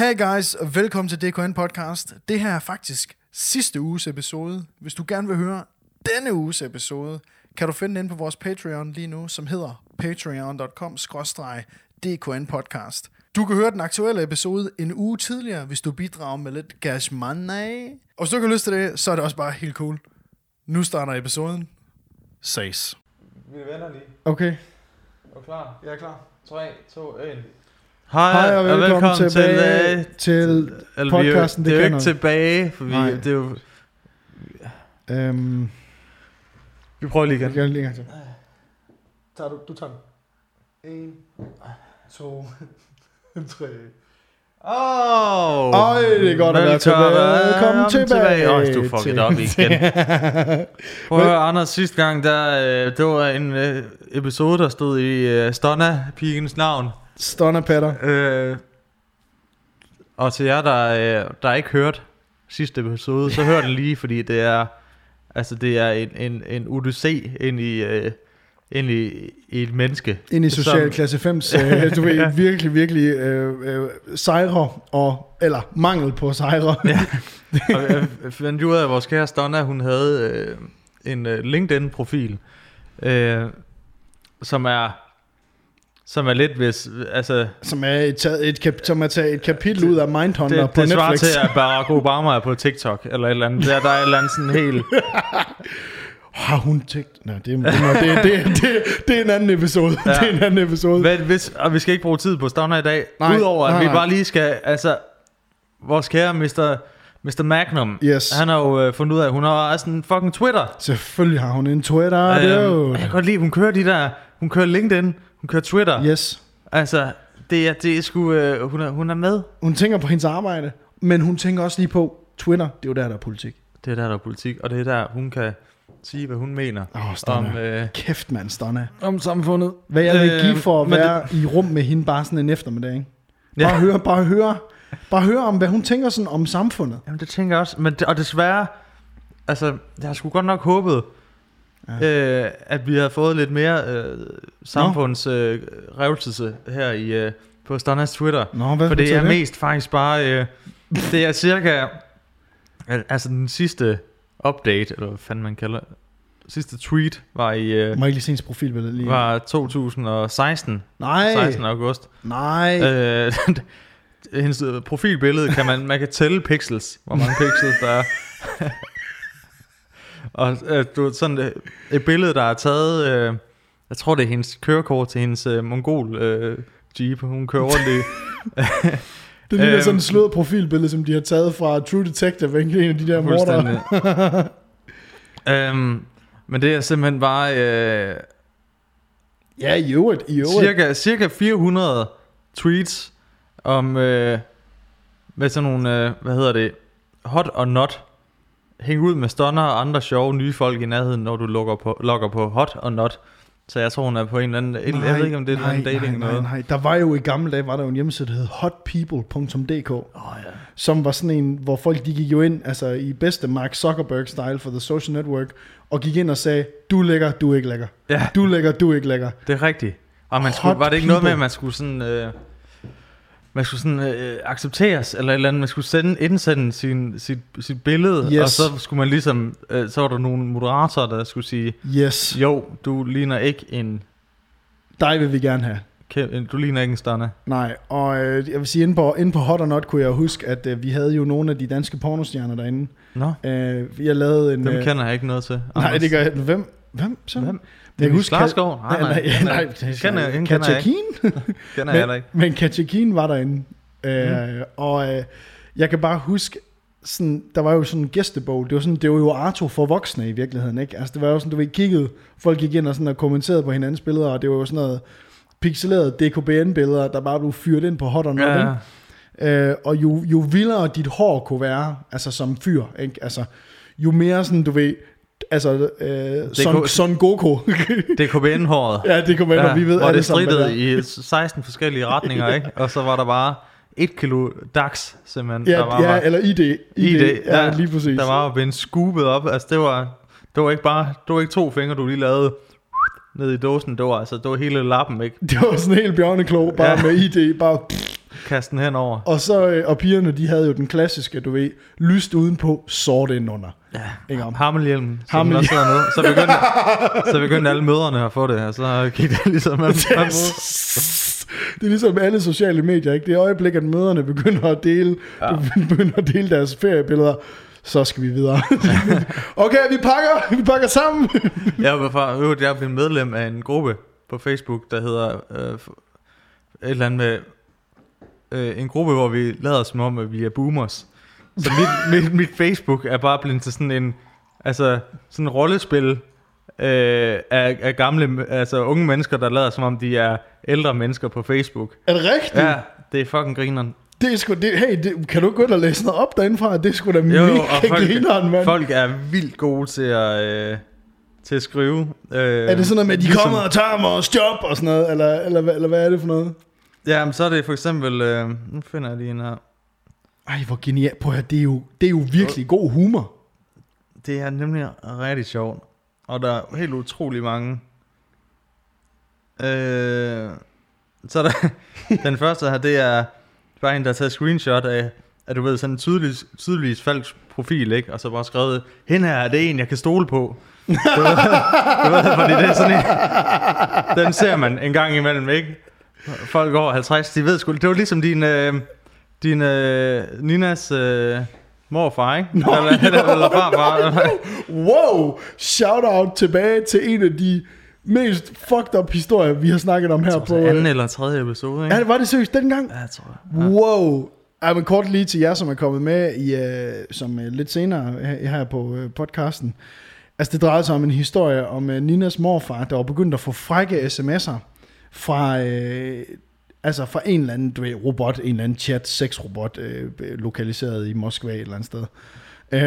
Hey guys, og velkommen til DKN Podcast. Det her er faktisk sidste uges episode. Hvis du gerne vil høre denne uges episode, kan du finde den på vores Patreon lige nu, som hedder patreon.com DKN Podcast. Du kan høre den aktuelle episode en uge tidligere, hvis du bidrager med lidt cash money. Og hvis du ikke har lyst til det, så er det også bare helt cool. Nu starter episoden. Ses. Vi vender lige. Okay. Er du klar? Jeg er klar. 3, 2, 1. Hej, Hej og velkommen, velkommen tilbage til, til eller vi er jo- podcasten, Det er jo det ikke kender. tilbage, for vi, Nej. det er jo, Øhm, vi prøver lige jeg igen. kan lige en gang til. Tager du, du tager den. 1, 2, 3. Åh, Øj, det er godt at være tilbage. Velkommen tilbage. Åh, oh, du fucked op igen. Prøv at høre, Anders, sidste gang, der, øh, det var en øh, episode, der stod i øh, Stonna-pigens navn. Stunner Petter. Øh, og til jer, der, øh, der ikke hørt sidste episode, så hør den lige, fordi det er, altså det er en, en, en odyssé ind i, øh, ind i, i et menneske. Ind i social Som- klasse 5, øh, du ved, virkelig, virkelig øh, øh, sejre, og, eller mangel på sejre. Ja. og jeg fandt ud af, at vores kære Stonna, hun havde øh, en øh, LinkedIn-profil, øh, som er som er lidt hvis, altså, Som er, et, et, kap, som er taget et kapitel ud af Mindhunter det, på det svarer Netflix. til, at Barack Obama er på TikTok, eller et eller andet. Der, der er et eller andet sådan helt, Har hun tænkt? Nej, det, det, det, det, det, det, det er en anden episode. Ja. Det er en anden episode. Hvad, hvis, og vi skal ikke bruge tid på Stonna i dag, Nej, udover at nej, vi bare lige skal, altså, vores kære Mr. Mr. Magnum, Yes. han har jo øh, fundet ud af, at hun har også en fucking Twitter. Selvfølgelig har hun en Twitter, Øhm, dude. jeg kan godt lide, hun kører de der, hun kører LinkedIn, hun kører Twitter. Yes. Altså, det er, det er sgu, øh, hun, er, hun er med. Hun tænker på hendes arbejde, men hun tænker også lige på Twitter. Det er jo der, der er politik. Det er der, der er politik, og det er der, hun kan sige, hvad hun mener Åh, oh, om, øh, Kæft, mand, Stonna. om samfundet. Hvad jeg vil Øh, give for at men være i rum med hende bare sådan en eftermiddag, ikke? Ja. Bare høre, bare høre, bare høre om, hvad hun tænker sådan om samfundet. Jamen, det tænker jeg også. Men, det- og desværre, altså, jeg har sgu godt nok håbet, ja. øh, at vi havde fået lidt mere øh, samfunds øh, her i, øh, på Stonnas Twitter. Nå, hvad For det er fortæl mest faktisk bare, øh, det er cirka, al- altså den sidste update, eller hvad fanden man kalder sidste tweet var i øh, Må jeg lige se hendes profilbillede lige? var 2016, Nej, 16. august. nej. Øh, hendes øh, profilbillede kan man man kan tælle pixels, hvor mange pixels der er. og øh, du ved, sådan øh, et billede der er taget, øh, jeg tror det er hendes kørekort til hendes øh, mongol øh, jeep, hun kører rundt i. det ligner øhm, sådan et slået profilbillede, som de har taget fra True Detective, ikke? En af de der. Fuldstændig. øhm, men det er simpelthen bare øh, Ja, i øvrigt, i øvrigt. cirka, cirka 400 tweets om øh, med sådan nogle, øh, hvad hedder det, hot or not. Hæng ud med stunner og andre sjove nye folk i nærheden, når du logger på, logger på hot or not. Så jeg tror, hun er på en eller anden, nej, jeg ved ikke om det er en eller anden dating nej, noget. nej, nej. Der var jo i gamle dage, var der jo en hjemmeside, der hed hotpeople.dk, Oh, ja. som var sådan en, hvor folk de gik jo ind, altså i bedste Mark Zuckerberg-style for The Social Network, og gik ind og sagde, du er lækker, du ikke lækker. ja, Du er lækker, du ikke lækker. det er rigtigt. Og man skulle, var det ikke noget med, people. at man skulle sådan... Øh, man skulle sådan øh, accepteres, eller et eller andet, man skulle sende, indsende sin, sit, sit billede, Yes. og så skulle man ligesom, øh, så var der nogle moderatorer, der skulle sige, Yes, jo, du ligner ikke en, dig vil vi gerne have. du ligner ikke en stunner. Nej, og øh, jeg vil sige, inde på, inde på Hot or Not kunne jeg huske, at øh, vi havde jo nogle af de danske pornostjerner derinde. Nå, Øh, jeg lavede en... dem øh, kender jeg ikke noget til. Nej, Anders. det gør jeg. Hvem? Hvem? Så? Hvem? Jeg kan huske, Klarskov? Nej, nej, nej, nej, det kender hende kender jeg ikke. Kender jeg ikke. Men Keen var derinde. Øh, Mhm. Og øh, jeg kan bare huske, sådan, der var jo sådan en gæstebog. Det var, sådan, det var jo Arto for voksne i virkeligheden. Ikke? Altså, det var jo sådan, du ved, kiggede, folk gik ind og, sådan, og kommenterede på hinandens billeder, og det var jo sådan noget pixelerede DKBN-billeder, der bare blev fyret ind på hot or not. Ja? Øh, og jo, jo vildere dit hår kunne være, altså som fyr, ikke? Altså, jo mere sådan, du ved, altså øh, Son, Son Goku. DKBN-håret. ja, være, ja, vi ved alle det sammen, det i 16 forskellige retninger, ikke? Og så var der bare et kilo dags, simpelthen. Ja, der var, ja, var, eller ID. ID, ID, ja, ja, lige præcis. der var jo blevet scoopet op. Altså, det var, det var ikke bare, det var ikke to fingre, du lige lavede ned i dåsen. Det var, altså, det var hele lappen, ikke? Det var sådan en helt bjørneklo, bare Ja. med ID, bare... kaste den henover. Og, så, øh, og pigerne, de havde jo den klassiske, du ved, lyst udenpå, sort indenunder. Ja, Ikke om? Hammelhjelmen, Hammel- også hedder nu. Så begyndte, så begyndte alle møderne at få det, og så gik det ligesom man Det er ligesom alle sociale medier, ikke? Det er øjeblik, at møderne begynder at dele, ja. begynder at dele deres feriebilleder. Så skal vi videre. okay, vi pakker, vi pakker sammen. Jeg var fra, øvrigt, jeg er blevet medlem af en gruppe på Facebook, der hedder øh, et eller andet med øh, en gruppe, hvor vi lader som om, at vi er boomers. Så mit, mit, mit Facebook er bare blevet til sådan en, altså sådan en rollespil øh, af, af gamle, altså unge mennesker, der lader som om, de er ældre mennesker på Facebook. Er det rigtigt? Ja, det er fucking grineren. Det er sgu, det, hey, det, kan du gå ind og læse noget op derindefra? Det er sgu da mega Jo, og folk, grineren, mand. folk er vildt gode til at, øh, til at skrive. Øh, Er det sådan noget med, at de ligesom- kommer og tager vores job og sådan noget? Eller, eller, hvad- eller hvad er det for noget? Ja, men så er det for eksempel, øh, nu finder jeg lige en her. Ej, hvor genialt. Prøv at høre, det er jo, det er jo virkelig god humor. Det er nemlig rigtig sjovt. Og der er helt utrolig mange. Øh, så der, den første her, det er bare en, der har taget screenshot af, at du ved, sådan en tydelig, tydeligvis falsk profil, ikke? Og så bare skrevet, hende her, det er en, jeg kan stole på. Du ved, du ved, fordi det er sådan en, den ser man en gang imellem, ikke? Folk over 50, de ved sgu, det var ligesom din, øh, din øh, Ninas øh, morfar, ikke? Nå, eller, eller, eller farfar. Wow! Shout out tilbage til en af de mest fucked up historier, vi har snakket om her på... på anden eller tredje episode, ikke? Ja, var det seriøst dengang? Ja, jeg tror jeg. Wow! Ej, men kort lige til jer, som er kommet med i, uh, som uh, lidt senere her, her på uh, podcasten. Altså, det drejede sig om en historie om uh, Ninas morfar, der var begyndt at få frække sms'er fra, uh, altså fra en eller anden du ved, robot, en eller anden chat, sexrobot, uh, lokaliseret i Moskva et eller andet sted.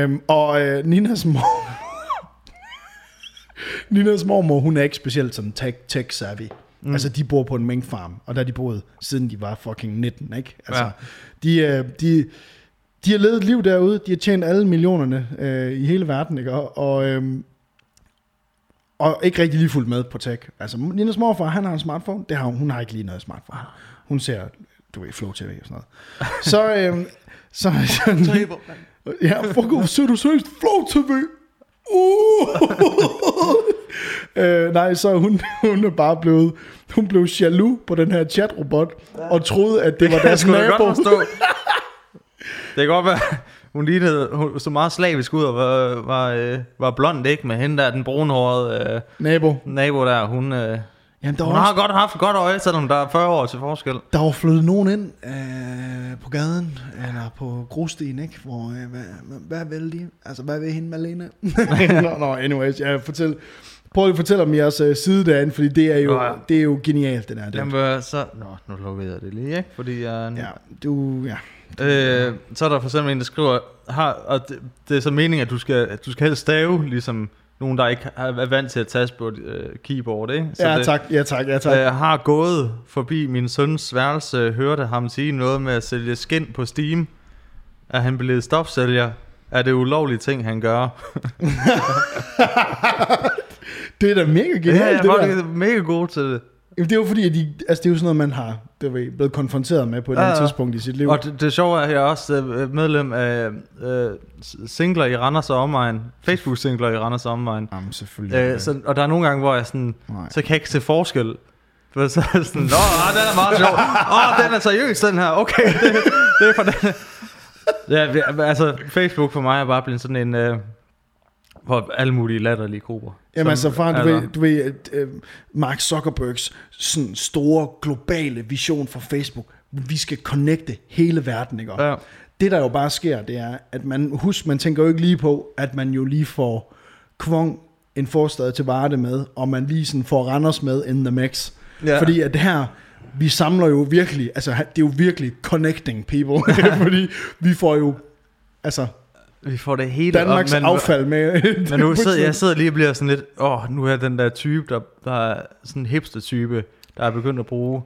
Um, og uh, Ninas mor... Ninas mormor, hun er ikke specielt sådan tech, tech savvy. Mm. Altså, de bor på en minkfarm, og der har de boet, siden de var fucking 19, ikke? Altså, Ja. de, øh, de, de har levet et liv derude, de har tjent alle millionerne øh, i hele verden, ikke? Og, og, øhm, og ikke rigtig lige fuldt med på tech. Altså, Ninas morfar, han har en smartphone, det har hun, hun har ikke lige noget smartphone. Hun ser, du ved, Flow TV og sådan noget. Så, øhm, så, så Ja, fuck, ser du seriøst Flow TV? Uh! øh, nej, så hun, hun er bare blevet, hun blev jaloux på den her chatrobot, og troede, at det var deres skulle da nabo. godt forstå. Det kan godt være, hun lignede, hun så meget slavisk ud og var, var, øh, var blond, ikke? Med hende der, den brunhårede øh, Nabo. nabo der, hun, øh, Jamen, der hun var, har også, godt haft et godt øje, selvom der er 40 år til forskel. der var flyttet nogen ind øh, på gaden, eller på grusstien, ikke? Hvor, øh, hvad, hvad, vil de? Altså, hvad vil hende, Malene? nå, no, anyways, ja, fortæl. Prøv lige at fortælle om jeres uh, side derinde, fordi det er jo, Ja. det er jo genialt, det der. Det. Jamen, øh, så, nå, nu lukker jeg det lige, ikke? Fordi jeg, Ja, du, ja. Øh, så er der for eksempel en, der skriver, har, og det, det er så meningen, at du skal, at du skal helst stave, ligesom nogen, der ikke er vant til at taste på et øh, keyboard, ikke? Så ja, det, tak, ja, tak, ja, tak. Øh, har gået forbi min søns værelse, hørte ham sige noget med at sælge skin på Steam. Er han blevet stofsælger? Er det ulovlige ting, han gør? Det er da mega genialt, ja, det der. er mega gode til det. Jamen, det er jo fordi, at de, altså, det er jo sådan noget, man har du ved, blevet konfronteret med på et Ja, ja, andet tidspunkt i sit liv. Og det, det sjove er, at jeg er også øh, medlem af øh, singler i Randers og omegn. Facebook-singler i Randers og omegn. Jamen, selvfølgelig. Øh, så, og der er nogle gange, hvor jeg sådan, Nej. så kan jeg ikke se forskel. For så er sådan, Nå, ah, den er meget sjov. Åh, oh, den er seriøs, den her. Okay, det, det er for den. Ja, altså, Facebook for mig er bare blevet sådan en, øh, hvor alle mulige latterlige grupper. Jamen Som- altså, far, du ved, du ved øh, Mark Zuckerbergs sådan store globale vision for Facebook, vi skal connecte hele verden, ikke? Ja. Det der jo bare sker, det er, at man, husk, man tænker jo ikke lige på, at man jo lige får Kvong en forstad til Varde med, og man lige sådan får Randers med in the mix. Ja. Fordi at det her, vi samler jo virkelig, altså det er jo virkelig connecting people, fordi vi får jo, altså Vi får det hele Danmarks op, men, affald med. Men nu sidder jeg sidder lige og bliver sådan lidt, åh, nu er jeg den der type, der, der er sådan en hipster-type, der er begyndt at bruge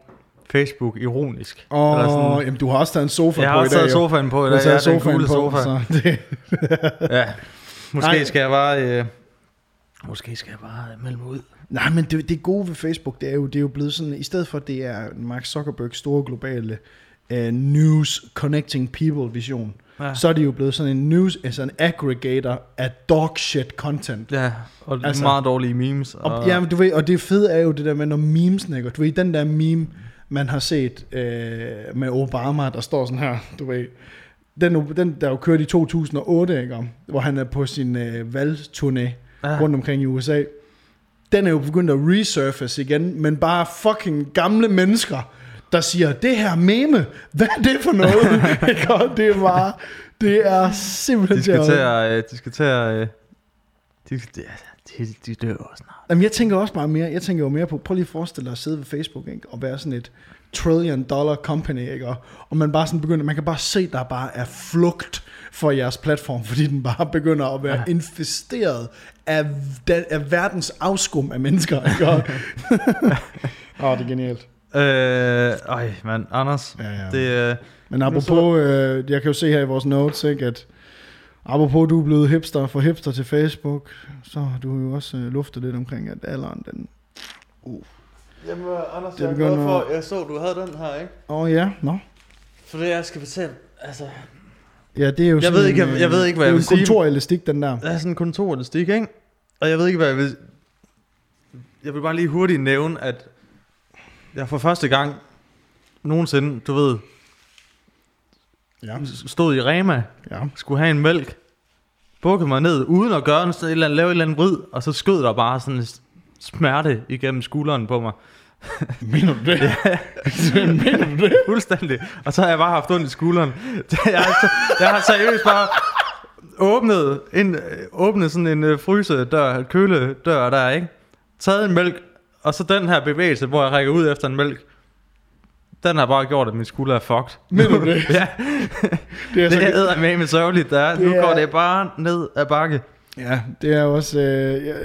Facebook ironisk. Åh, oh, sådan- jamen du har også taget en sofa jeg på har i dag. taget jo. sofaen på i Du har dag, ja, taget den gule på, sofa. så det, Ja, måske Nej. skal jeg bare, øh, måske skal jeg bare melde mig ud. nej, men det, det gode ved Facebook, det er jo, det er jo blevet sådan, i stedet for at det er Mark Zuckerbergs store globale uh, news connecting people vision, Ja. så er de jo blevet sådan en news, altså en aggregator af dog shit content. Ja, og Altså- meget dårlige memes. Og, Og, ja, men du ved, og det fede er jo det der med, når memesene går. Du ved, den der meme, man har set øh, med Obama, der står sådan her, du ved. Den, den der jo kørte i 2008, ikke, om, hvor han er på sin øh, valgturné ja. rundt omkring i USA. Den er jo begyndt at resurface igen, men bare fucking gamle mennesker, der siger, det her meme, hvad er det for noget? Og det er bare, det er simpelthen De skal til at... øh, De skal til at... øh, De, de, de, de dør jo snart. Jamen, jeg tænker også bare mere, jeg tænker jo mere på, prøv lige at forestille dig at sidde ved Facebook, ikke? og være sådan et trillion dollar company, ikke? Og, og man bare sådan begynder, man kan bare se, der bare er flugt for jeres platform, fordi den bare begynder at være ja. Infesteret af, af verdens afskum af mennesker, ikke? Og, oh, det er genialt. Øh, ej, mand, Anders. Ja, ja. Det, øh, Men apropos, øh, jeg kan jo se her i vores notes, ikke, at apropos du er blevet hipster for hipster til Facebook, så har du jo også øh, luftet lidt omkring, at alderen den... Jamen, Anders, Det jeg er glad for, jeg så, du havde den her, ikke? Åh oh, ja, nå. For det, jeg skal fortælle, altså... Ja, det er jo Jeg sådan ved ikke, en, jeg- jeg ved ikke, hvad det er jeg jo vil en sige. kontorelastik, den der. der er sådan en kontorelastik, ikke? Og jeg ved ikke, hvad jeg vil... Jeg vil bare lige hurtigt nævne, at jeg for første gang nogensinde, du ved, Ja. stod i Rema, ja. skulle have en mælk, bukkede mig ned, uden at gøre en, et eller andet, lave et eller andet vrid, og så skød der bare sådan en smerte igennem skulderen på mig. Mener du det? Mener du det? Fuldstændig. Og så har jeg bare haft ondt i skulderen. Jeg har, jeg har seriøst bare åbnet, en, åbnet sådan en øh, frysedør, køledør der, ikke? Taget en mælk, og så den her bevægelse, hvor jeg rækker ud efter en mælk, den har bare gjort, at min skulder er fucked. Mener du det? ja, Det er, det er med med sørgeligt, der. Nu Det er- går det bare ned ad bakke. ja, det er også... Øh, jeg,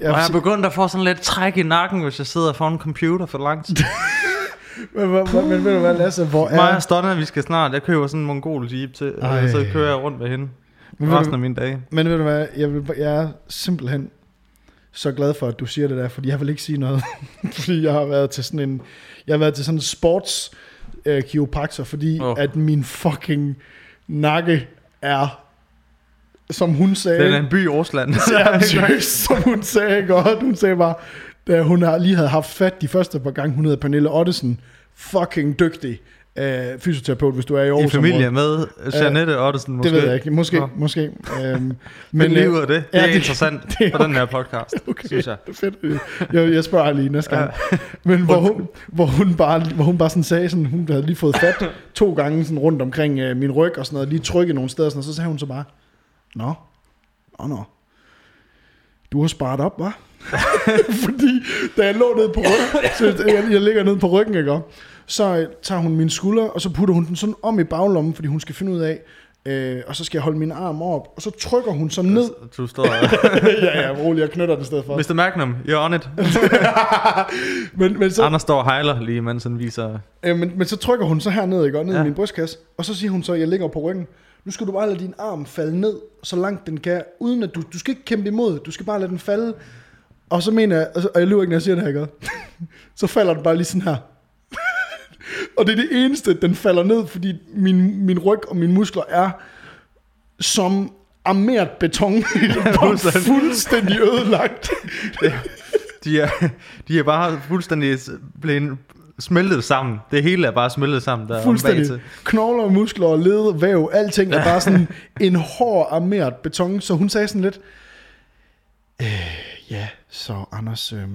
jeg, Og jeg er begyndt at få sådan lidt træk i nakken, hvis jeg sidder foran en computer for lang tid. men, men, men, men ved du hvad, Lasse, hvor Mig er... og Stonna, vi skal snart. Jeg køber sådan en mongol jeep til, Ej. og så kører jeg rundt med hende. Men Resten du, af mine dage. men ved du hvad, jeg, vil, jeg er simpelthen så glad for, at du siger det der, fordi jeg vil ikke sige noget. fordi jeg har været til sådan en... Jeg har været til sådan en sports øh, kiropraktor, fordi oh. at min fucking nakke er, som hun sagde... Det er en by i Rusland. Ja, seriøst, som hun sagde godt. Hun sagde bare, da hun har- lige havde haft fat de første par gange, hun hedder Pernille Ottesen, fucking dygtig øh, fysioterapeut, hvis du er i I Aarhus. familie med Janette Ottesen måske. Det ved jeg ikke. Måske. Nå. måske. Øhm, Men men lige øh, af det. Det ja, er det- interessant det er på den her podcast, Okay. synes jeg. det fedt. Jeg, jeg spørger lige næste gang. Men hvor hun, hvor hun bare, hvor hun bare sådan sagde, sådan, hun havde lige fået fat to gange sådan rundt omkring øh, min ryg og sådan noget, lige trykket nogle steder, og sådan, noget, så sagde hun så bare, Nå, nå, nå. Du har sparet op, hva'? Fordi da jeg lå nede på ryggen, så jeg, jeg ligger nede på ryggen, ikke? Så øh, tager hun min skulder, og så putter hun den sådan om i baglommen, fordi hun skal finde ud af, øh, og så skal jeg holde min arm op, og så trykker hun så ned. Du står ja, ja, rolig, jeg knytter den i stedet for. Mr. Magnum, you're on it. men, men, så, Anders står og hejler lige, mens han viser... øh, men, men så trykker hun så herned, ikke? Og ned ja. I min brystkasse, og så siger hun så, at jeg ligger på ryggen. Nu skal du bare lade din arm falde ned, så langt den kan, uden at du, du skal ikke kæmpe imod, du skal bare lade den falde. Og så mener jeg, altså, og jeg lyver ikke, når jeg siger det her, ikke? så falder den bare lige sådan her. Og det er det eneste, den falder ned, fordi min, min ryg og mine muskler er som armeret beton, fuldstændig ødelagt. De er, de er bare fuldstændig blevet smeltet sammen. Det hele er bare smeltet sammen der Fuldstændig. bagtil. Knogler, muskler, led, væv, alting er bare sådan en hård armeret beton. Så hun sagde sådan lidt, øh, ja, så Anders, øh,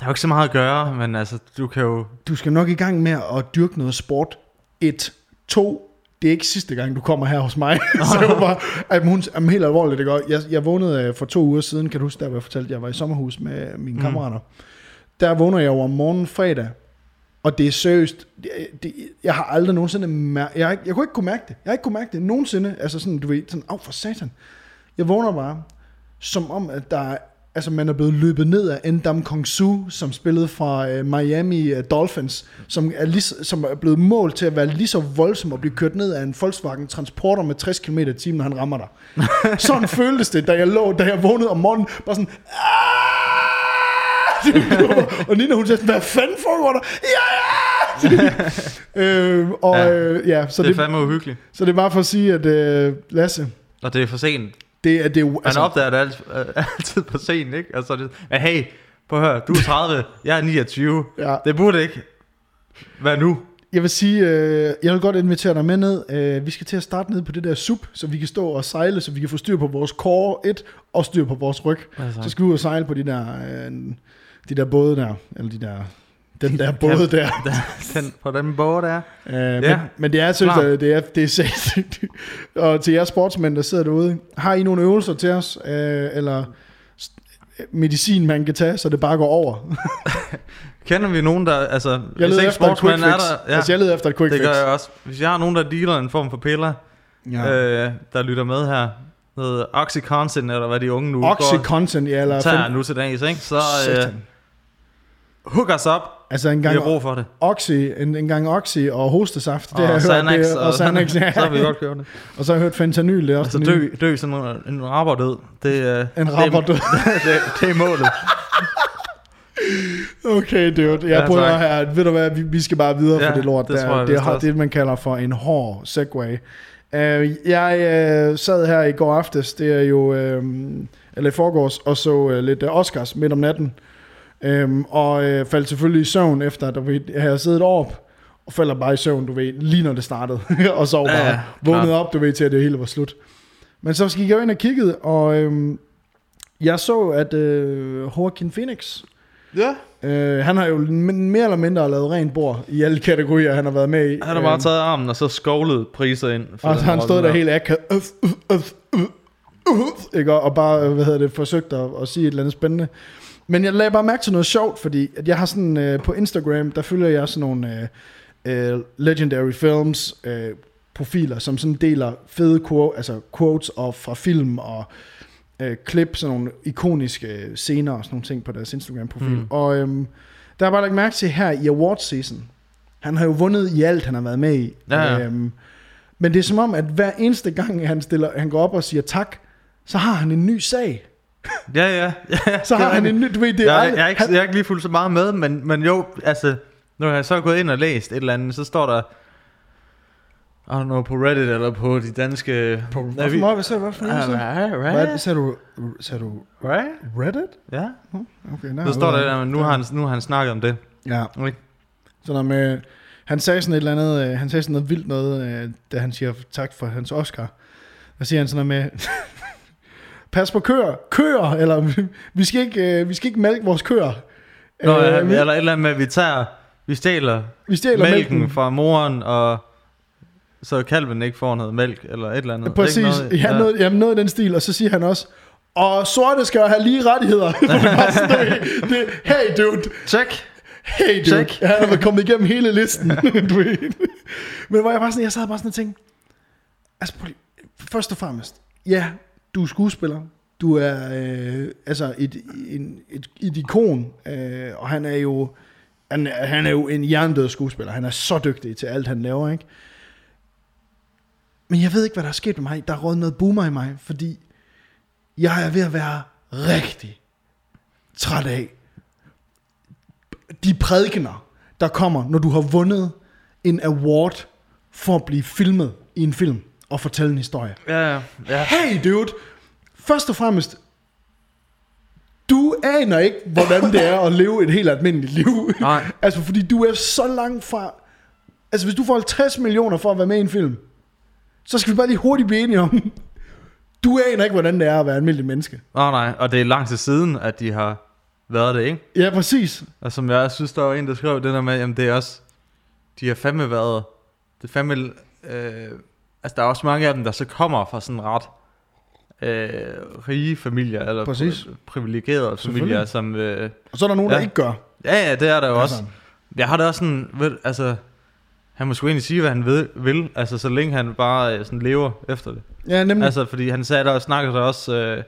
Der er jo ikke så meget at gøre, men altså, du kan jo... du skal nok i gang med at dyrke noget sport. Et, to, det er ikke sidste gang, du kommer her hos mig. så jeg var at hun er helt alvorligt, ikke? Og Jeg, jeg vågnede øh, for to uger siden, kan du huske, der jeg fortalte, at jeg var i sommerhus med mine mm. kammerater. Der vågner jeg jo om morgenen fredag, og det er seriøst, det, det, jeg har aldrig nogensinde mærket, jeg, ikke- jeg kunne ikke kunne mærke det, jeg har ikke kunne mærke det nogensinde, altså sådan, du ved, sådan, af for satan. Jeg vågner bare, som om, at der er, altså man er blevet løbet ned af Ndam Kong Su, som spillede fra uh, Miami uh, Dolphins, som er, lige, som er blevet målt til at være lige så voldsom og blive kørt ned af en Volkswagen Transporter med 60 km i timen, når han rammer dig. Sådan føltes det, da jeg lå, da jeg vågnede om morgenen, bare sådan, "Ah!" og Nina hun sagde, hvad fanden foregår der? Ja, ja! øh, og Ja. øh, ja så, det det, er fandme uhyggeligt. så det er bare for at sige, at øh, Lasse, Og det er for sent. Det er det jo- altså, opdager det alt, øh, altid på scenen, ikke? Altså, det, men hey, prøv at høre, du er 30, jeg er 29. ja, Det burde ikke være nu. jeg vil sige, øh, jeg vil godt invitere dig med ned. Øh, vi skal til at starte ned på det der sub, så vi kan stå og sejle, så vi kan få styr på vores core 1 og styr på vores ryg. Altså, Så skal vi ud og sejle på de der, øh, de der både der, eller de der, den der både der. den, på den båd der. Øh, men, Ja. men det er, jeg, det er, det er sindssygt. Og til jer sportsmænd, der sidder derude, har I nogle øvelser til os, øh, eller medicin, man kan tage, så det bare går over? Kender vi nogen, der... Altså, Jeg leder ikke efter et quick fix. er der... Ja, Altså, jeg leder efter et quick det fix. gør jeg også. Hvis jeg har nogen, der dealer en form for piller, Ja. øh, der lytter med her, noget Oxycontin, eller hvad de unge nu går, Oxycontin, ja, eller tager fem- nu til dags, ikke? Så øh. Hook os op. Altså en Vi gang har brug for det. Oxy, en, en gang Oxy og hostesaft, det har og hørt, Xanax, det, og, Xanax, ja. så har vi godt gjort det. og så har jeg hørt fentanyl, det er også Altså dø, dø sådan en, en rapperdød. Det, øh, En rapper død. Det, det, det er målet. Okay, dude. Jeg Ja, prøver her. Ved du hvad, vi, vi skal bare videre Ja, for det lort det der. jeg det er det, man kalder for en hård segway. Uh, jeg uh, sad her i går aftes, det er jo, uh, eller i forgårs, og så uh, lidt uh, Oscars midt om natten. Um, og uh, faldt selvfølgelig i søvn efter, du ved, jeg havde siddet op, og falder bare i søvn, du ved, lige når det startede. og så bare ja, vågnede op, du ved, til at det hele var slut. Men så gik jeg ind og kiggede, og um, jeg så, at uh, Joaquin Phoenix, Ja. Øh, han har jo mere eller mindre lavet rent bord i alle kategorier, han har været med i. Han har bare Øhm, taget armen og så skovlet priser ind. for Og han rolle stået der helt akavet. Øh, øh, øh, øh, øh, ikke? Og bare, øh, hvad hedder det, forsøgt at, at sige et eller andet spændende. Men jeg lagde bare mærke til noget sjovt, fordi at jeg har sådan øh, på Instagram, der følger jeg sådan nogle øh, øh, Legendary Films øh, profiler, som sådan deler fede quote, altså quotes og fra film og øh, klip, sådan nogle ikoniske øh, scener og sådan nogle ting på deres Instagram-profil. Mm. Og øhm, der har bare lagt mærke til her i awards season. Han har jo vundet i alt, han har været med i. Ja, ja. Øhm, men det er som om, at hver eneste gang, han, stiller, han går op og siger tak, så har han en ny sag. Ja, ja. ja Så har han en ny, du ved, det er jeg, aldrig, jeg, er ikke, han, jeg er ikke lige fuldt så meget med, men, men jo, altså, når jeg så er gået ind og læst et eller andet, så står der, I don't know, på Reddit eller på de danske... på, hvad, vi- for, hvad sagde du? Hvad sagde? Right, Hvad right, sagde du? Sagde du right. Reddit? Ja, Okay, nej, så står der, der, nu har, han, nu har han snakket om det. Ja. Ikke? Så der med, han sagde sådan et eller andet, øh, han sagde sådan noget vildt noget, øh, da han siger tak for hans Oscar. Der siger han sådan noget med, pas på køer, køer, eller vi skal ikke, øh, vi skal ikke mælke vores køer. Nå, Øh, ja, vi, eller et eller andet med, at vi tager, vi stjæler vi stjæler mælken, mælken. fra moren, og så kalven ikke får noget mælk, eller et eller andet. Præcis, noget, ja, noget, jamen noget af den stil, og så siger han også, og sorte skal have lige rettigheder. det er hey dude, Check. hey dude, Check. han har kommet igennem hele listen. du ved. Men hvor jeg bare sådan, jeg sad bare sådan og tænkte, altså prøv lige- først og fremmest, ja, du er skuespiller, du er øh, altså et, en, et, et ikon, øh, og han er jo han, han er jo en jerndød skuespiller. Han er så dygtig til alt, han laver, ikke? Men jeg ved ikke, hvad der er sket med mig. Der er råd noget boomer i mig, fordi jeg er ved at være rigtig træt af de prædikener, der kommer, når du har vundet en award for at blive filmet i en film og fortælle en historie. Ja, ja. Hey dude, først og fremmest, du aner ikke, hvordan det er at leve et helt almindeligt liv. Nej. altså, fordi du er så langt fra... Altså, hvis du får 50 millioner for at være med i en film, så skal vi bare lige hurtigt blive enige om, du aner ikke, hvordan det er at være almindelig menneske. Nej, nej, og det er lang tid siden, at de har været det, ikke? Ja, præcis. Og som jeg synes, der var en, der skrev det der med, jamen det er også, de har fandme været, det er fandme, øh, altså der er også mange af dem, der så kommer fra sådan ret øh, rige familier, eller Præcis. pri- privilegerede familier, som, øh, Og så er der nogen, ja. der ikke gør. ja, ja, det er der jo også. Altså, Jeg har da også sådan, ved, altså, han må sgu egentlig sige, hvad han ved, vil, altså så længe han bare øh, sådan lever efter det. ja, nemlig. Altså, fordi han sagde der og snakkede der også øh,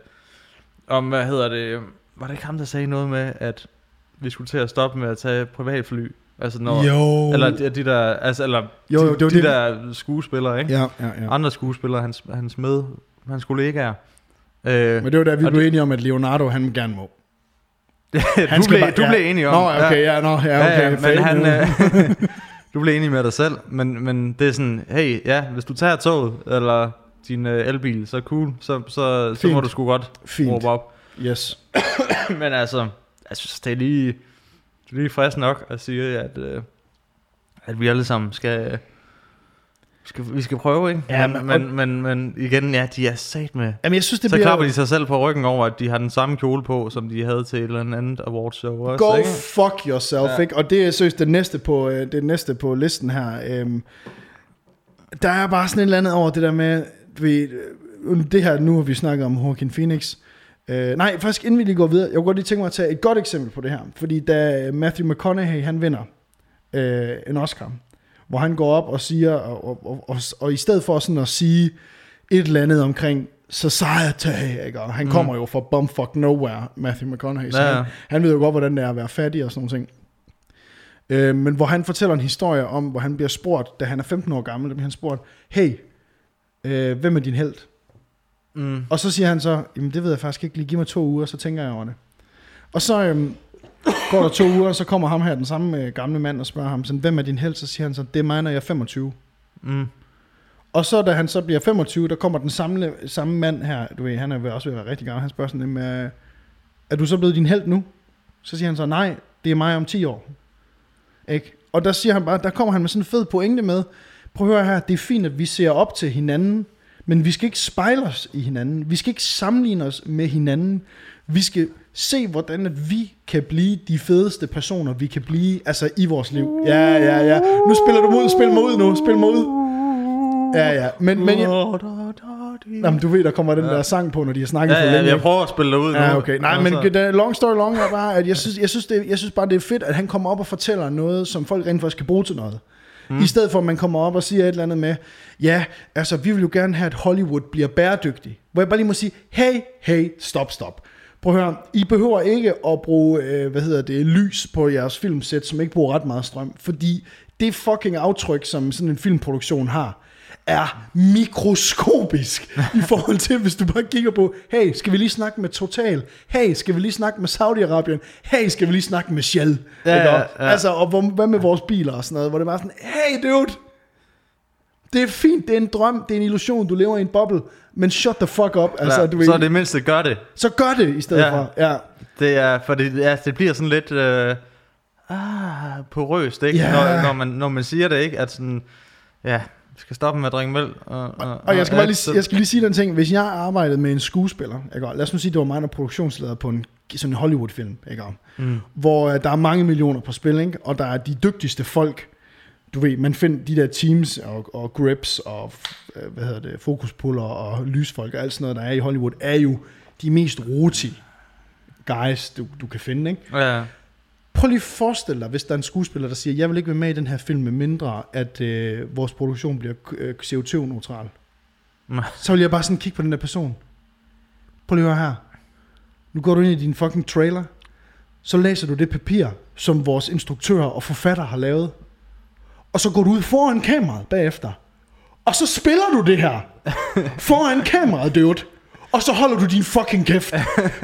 om, hvad hedder det, var det ikke ham, der sagde noget med, at vi skulle til at stoppe med at tage privatfly? Altså når, jo. eller de, de der, altså, eller Jo, jo, de, det de det. der skuespillere, ikke? Ja, ja, ja. Andre skuespillere, hans, hans med, hans kollegaer. Øh, Men det var da, vi blev enige om, at Leonardo, han gerne må. du, Han skal blev, bare- du ja. blev enig om. Nå, okay, ja, nå, ja, okay. ja, ja, men han, øh, du bliver enig med dig selv, men, men det er sådan, hey, ja, hvis du tager toget, eller din øh, elbil, så cool, så, så, så må Fint. du sgu godt Fint. råbe op. Yes. men altså, jeg synes, det er lige, det er lige frisk nok at sige, at, øh, at vi alle sammen skal, skal, vi skal prøve, ikke? Ja, men, men- men, men, men igen, ja, de er sat med. Jamen, jeg synes, det Så bliver... klapper de sig selv på ryggen over, at de har den samme kjole på, som de havde til et eller andet awardshow også, Go ikke? fuck yourself, ja. Ikke? Og det er seriøst det næste på, øh, det næste på listen her. Øhm, der er bare sådan et eller andet over det der med, du ved, øh, det her, nu har vi snakket om Joaquin Phoenix. Øh, nej, faktisk inden vi lige går videre, jeg kunne godt lige tænke mig at tage et godt eksempel på det her. Fordi da Matthew McConaughey, han vinder øh, en Oscar, hvor han går op og siger, og, og, og, og, og i stedet for sådan at sige et eller andet omkring society, ikke? og han Mm. kommer jo fra bumfuck nowhere, Matthew McConaughey, så Ja, han, ja. han ved jo godt, hvordan det er at være fattig og sådan nogle ting. Øh, men hvor han fortæller en historie om, hvor han bliver spurgt, da han er 15 år gammel, der bliver han spurgt, hey, øh, hvem er din held? Mm. Og så siger han så, jamen det ved jeg faktisk ikke, lige giv mig to uger, så tænker jeg over det. Og så øhm, går der to uger, og så kommer ham her, den samme øh, gamle mand, og spørger ham, sådan, hvem er din held? Så siger han så, det er mig, når jeg er 25. Mm. Og så da han så bliver 25, der kommer den samme, samme mand her, du ved, han er også ved at være rigtig gammel, han spørger sådan, jamen, øh, er du så blevet din held nu? Så siger han så, nej, det er mig om 10 år. Ikke? Og der siger han bare, der kommer han med sådan en fed pointe med, prøv at høre her, det er fint, at vi ser op til hinanden, men vi skal ikke spejle os i hinanden. Vi skal ikke sammenligne os med hinanden. Vi skal se, hvordan at vi kan blive de fedeste personer, vi kan blive altså i vores liv. Ja, ja, ja. Nu spiller du ud. Spil mig ud nu. Spil mig ud. Ja, ja. Men, men jeg, jamen, du ved, der kommer den Ja. der sang på, når de har snakket Ja, for ja, længe. jeg ikke? prøver at spille dig ud nu. Ja, okay. Nej, men the long story long er bare, at jeg synes, jeg, synes det, jeg synes bare, det er fedt, at han kommer op og fortæller noget, som folk rent faktisk kan bruge til noget. Mm. I stedet for, at man kommer op og siger et eller andet med, ja, altså, vi vil jo gerne have, at Hollywood bliver bæredygtig. Hvor jeg bare lige må sige, hey, hey, stop, stop. Prøv at høre, I behøver ikke at bruge, øh, hvad hedder det, lys på jeres filmsæt, som ikke bruger ret meget strøm, fordi det fucking aftryk, som sådan en filmproduktion har, er mikroskopisk i forhold til, hvis du bare kigger på, hey, skal vi lige snakke med Total? Hey, skal vi lige snakke med Saudi-Arabien? Hey, skal vi lige snakke med Shell? Ja, ja, ja. Altså, og hvor, hvad med vores biler og sådan noget, hvor det bare sådan, hey dude, det er fint, det er en drøm, det er en illusion, du lever i en boble, men shut the fuck up, altså, ja, du så det mindste gør det. så gør det i stedet Ja. for. Ja. Det er, for det, ja, det bliver sådan lidt øh, ah, porøst, ikke? Ja. Når, når, man, når man siger det, ikke? At sådan, ja, skal stoppe med at drikke mælk. Og, og, Og jeg skal, bare lige, jeg skal lige sige den ting, hvis jeg arbejdede med en skuespiller, ikke? og lad os nu sige, det var mig, der er produktionsleder på en, sådan en Hollywood-film, ikke? Mm. hvor øh, der er mange millioner på spil, ikke? og der er de dygtigste folk, du ved, man finder de der teams og, og grips og øh, hvad hedder det, fokuspuller og lysfolk og alt sådan noget, der er i Hollywood, er jo de mest roti guys, du, du kan finde. Ikke? Ja, Prøv lige at forestille dig, hvis der er en skuespiller, der siger, jeg vil ikke være med i den her film, med mindre at øh, vores produktion bliver øh, CO2-neutral. Nej. Så vil jeg bare sådan kigge på den der person. Prøv lige at høre her. Nu går du ind i din fucking trailer, så læser du det papir, som vores instruktører og forfatter har lavet, og så går du ud foran kameraet bagefter, og så spiller du det her foran kameraet, dude. Og så holder du din fucking kæft,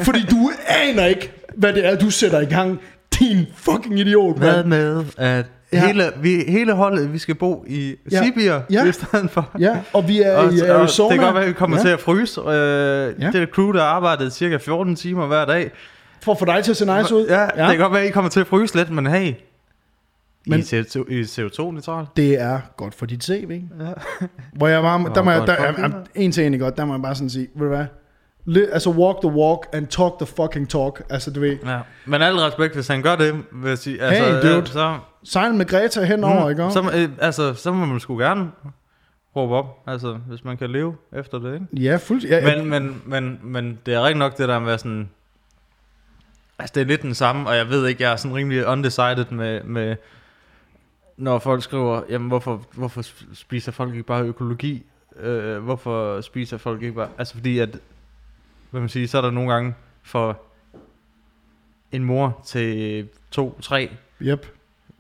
fordi du aner ikke, hvad det er, du sætter i gang. Din fucking idiot, Hvad mand. med, at Ja. hele, vi, hele holdet, vi skal bo i Ja. Sibir Ja. i stedet for. Ja, og vi er Og, i og Arizona. det kan godt være, at vi kommer ja, til at fryse. Øh, Ja. Det er crew, der arbejdede cirka 14 timer hver dag. For at få dig til at se nice ud. Ja, ja. det kan godt være, at I kommer til at fryse lidt, men hey, Men- I CO2, I CO2-neutral. Det er godt for dit CV. Ja. Hvor jeg bare, der må jeg, der, er, er, en ting egentlig godt, der må jeg bare sådan sige, ved du hvad, Lidt, altså walk the walk and talk the fucking talk, altså du ved, Ja. Men al respekt, hvis han gør det, jeg sige. Altså, Hey, dude. ja, så, sejl med Greta henover, mm, ikke? så, øh, altså, så må man sgu gerne råbe op, altså, hvis man kan leve efter det, ikke? Ja, fuldt. Ja, ja. Men, men, men, men det er rigtig nok det der med sådan... Altså, det er lidt den samme, og jeg ved ikke, jeg er sådan rimelig undecided med, med når folk skriver, jamen, hvorfor, hvorfor spiser folk ikke bare økologi? Øh, hvorfor spiser folk ikke bare... Altså, fordi at, hvad man siger, så er der nogle gange for en mor til to, tre, Yep.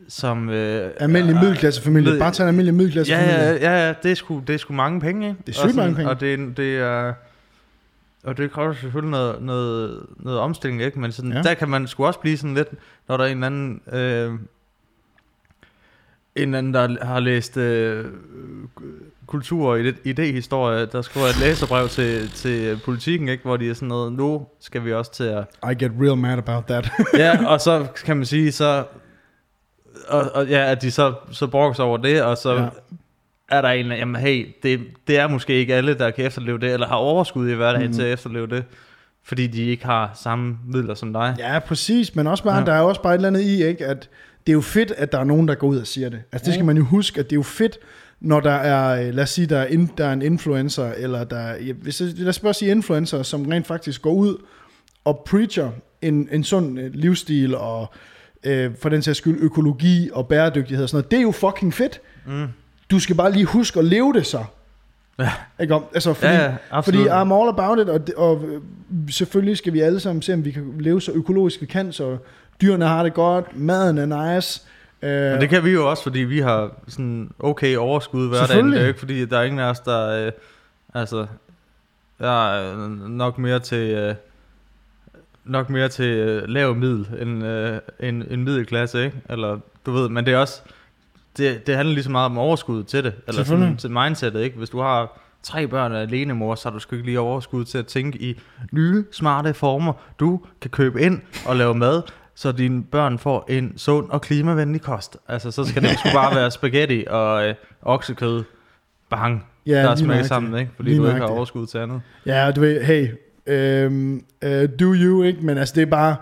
som... Øh, Almindelig er- middelklassefamilie. ved- Bare tag en almindelig middelklassefamilie. ja, ja, ja, det er sgu, det er sgu mange penge, ikke? Det er sygt mange penge. Og det, det er... Og det kræver selvfølgelig noget, noget, noget omstilling, ikke? Men sådan, Ja. der kan man sgu også blive sådan lidt, når der er en eller anden... Øh, en anden, der har læst øh, kultur og ide- idehistorie, der skriver et læserbrev til, til politikken, ikke? hvor de er sådan noget, nu skal vi også til at... I get real mad about that. Ja, og så kan man sige, så... Og, og ja, at de så, så brokker sig over det, og så Ja. er der en, jamen hey, det, det er måske ikke alle, der kan efterleve det, eller har overskud i hverdagen mm. til at efterleve det, fordi de ikke har samme midler som dig. Ja, præcis, men også bare. Ja. der er også bare et eller andet i, ikke, at det er jo fedt, at der er nogen, der går ud og siger det. Altså det skal man jo huske, at det er jo fedt, når der er, øh, lad os sige, der er, in, der er en influencer, eller der er, ja, hvis, lad os bare sige influencer, som rent faktisk går ud og preacher en, en sund øh, livsstil, og øh, for den sags skyld økologi og bæredygtighed og sådan noget. Det er jo fucking fedt. Mm. Du skal bare lige huske at leve det så. Ja. Ikke om? Altså, fordi, Ja, ja, fordi absolut. I'm all about it, og, og øh, selvfølgelig skal vi alle sammen se, om vi kan leve så økologisk vi kan, så dyrene har det godt, maden er nice. Øh, Men det kan vi jo også, fordi vi har sådan okay overskud hverdagen. Selvfølgelig. Det er jo ikke, fordi der er ingen af os, der... Øh, altså, jeg er nok mere til... Øh, nok mere til øh, lav middel end øh, en, en middelklasse, ikke? Eller, du ved, men det er også... Det, det handler lige så meget om overskud til det. Eller sådan, til mindsetet, ikke? Hvis du har tre børn af alene mor, så har du sgu ikke lige overskud til at tænke i nye, smarte former. Du kan købe ind og lave mad, så dine børn får en sund og klimavenlig kost. Altså, så skal det sgu bare være spaghetti og øh, oksekød. Bang. ja, der er smag sammen, ikke? Fordi Lige du ikke har overskud til andet. Ja, du ved, hey, øhm, øh, do you, ikke? Men altså, det er bare...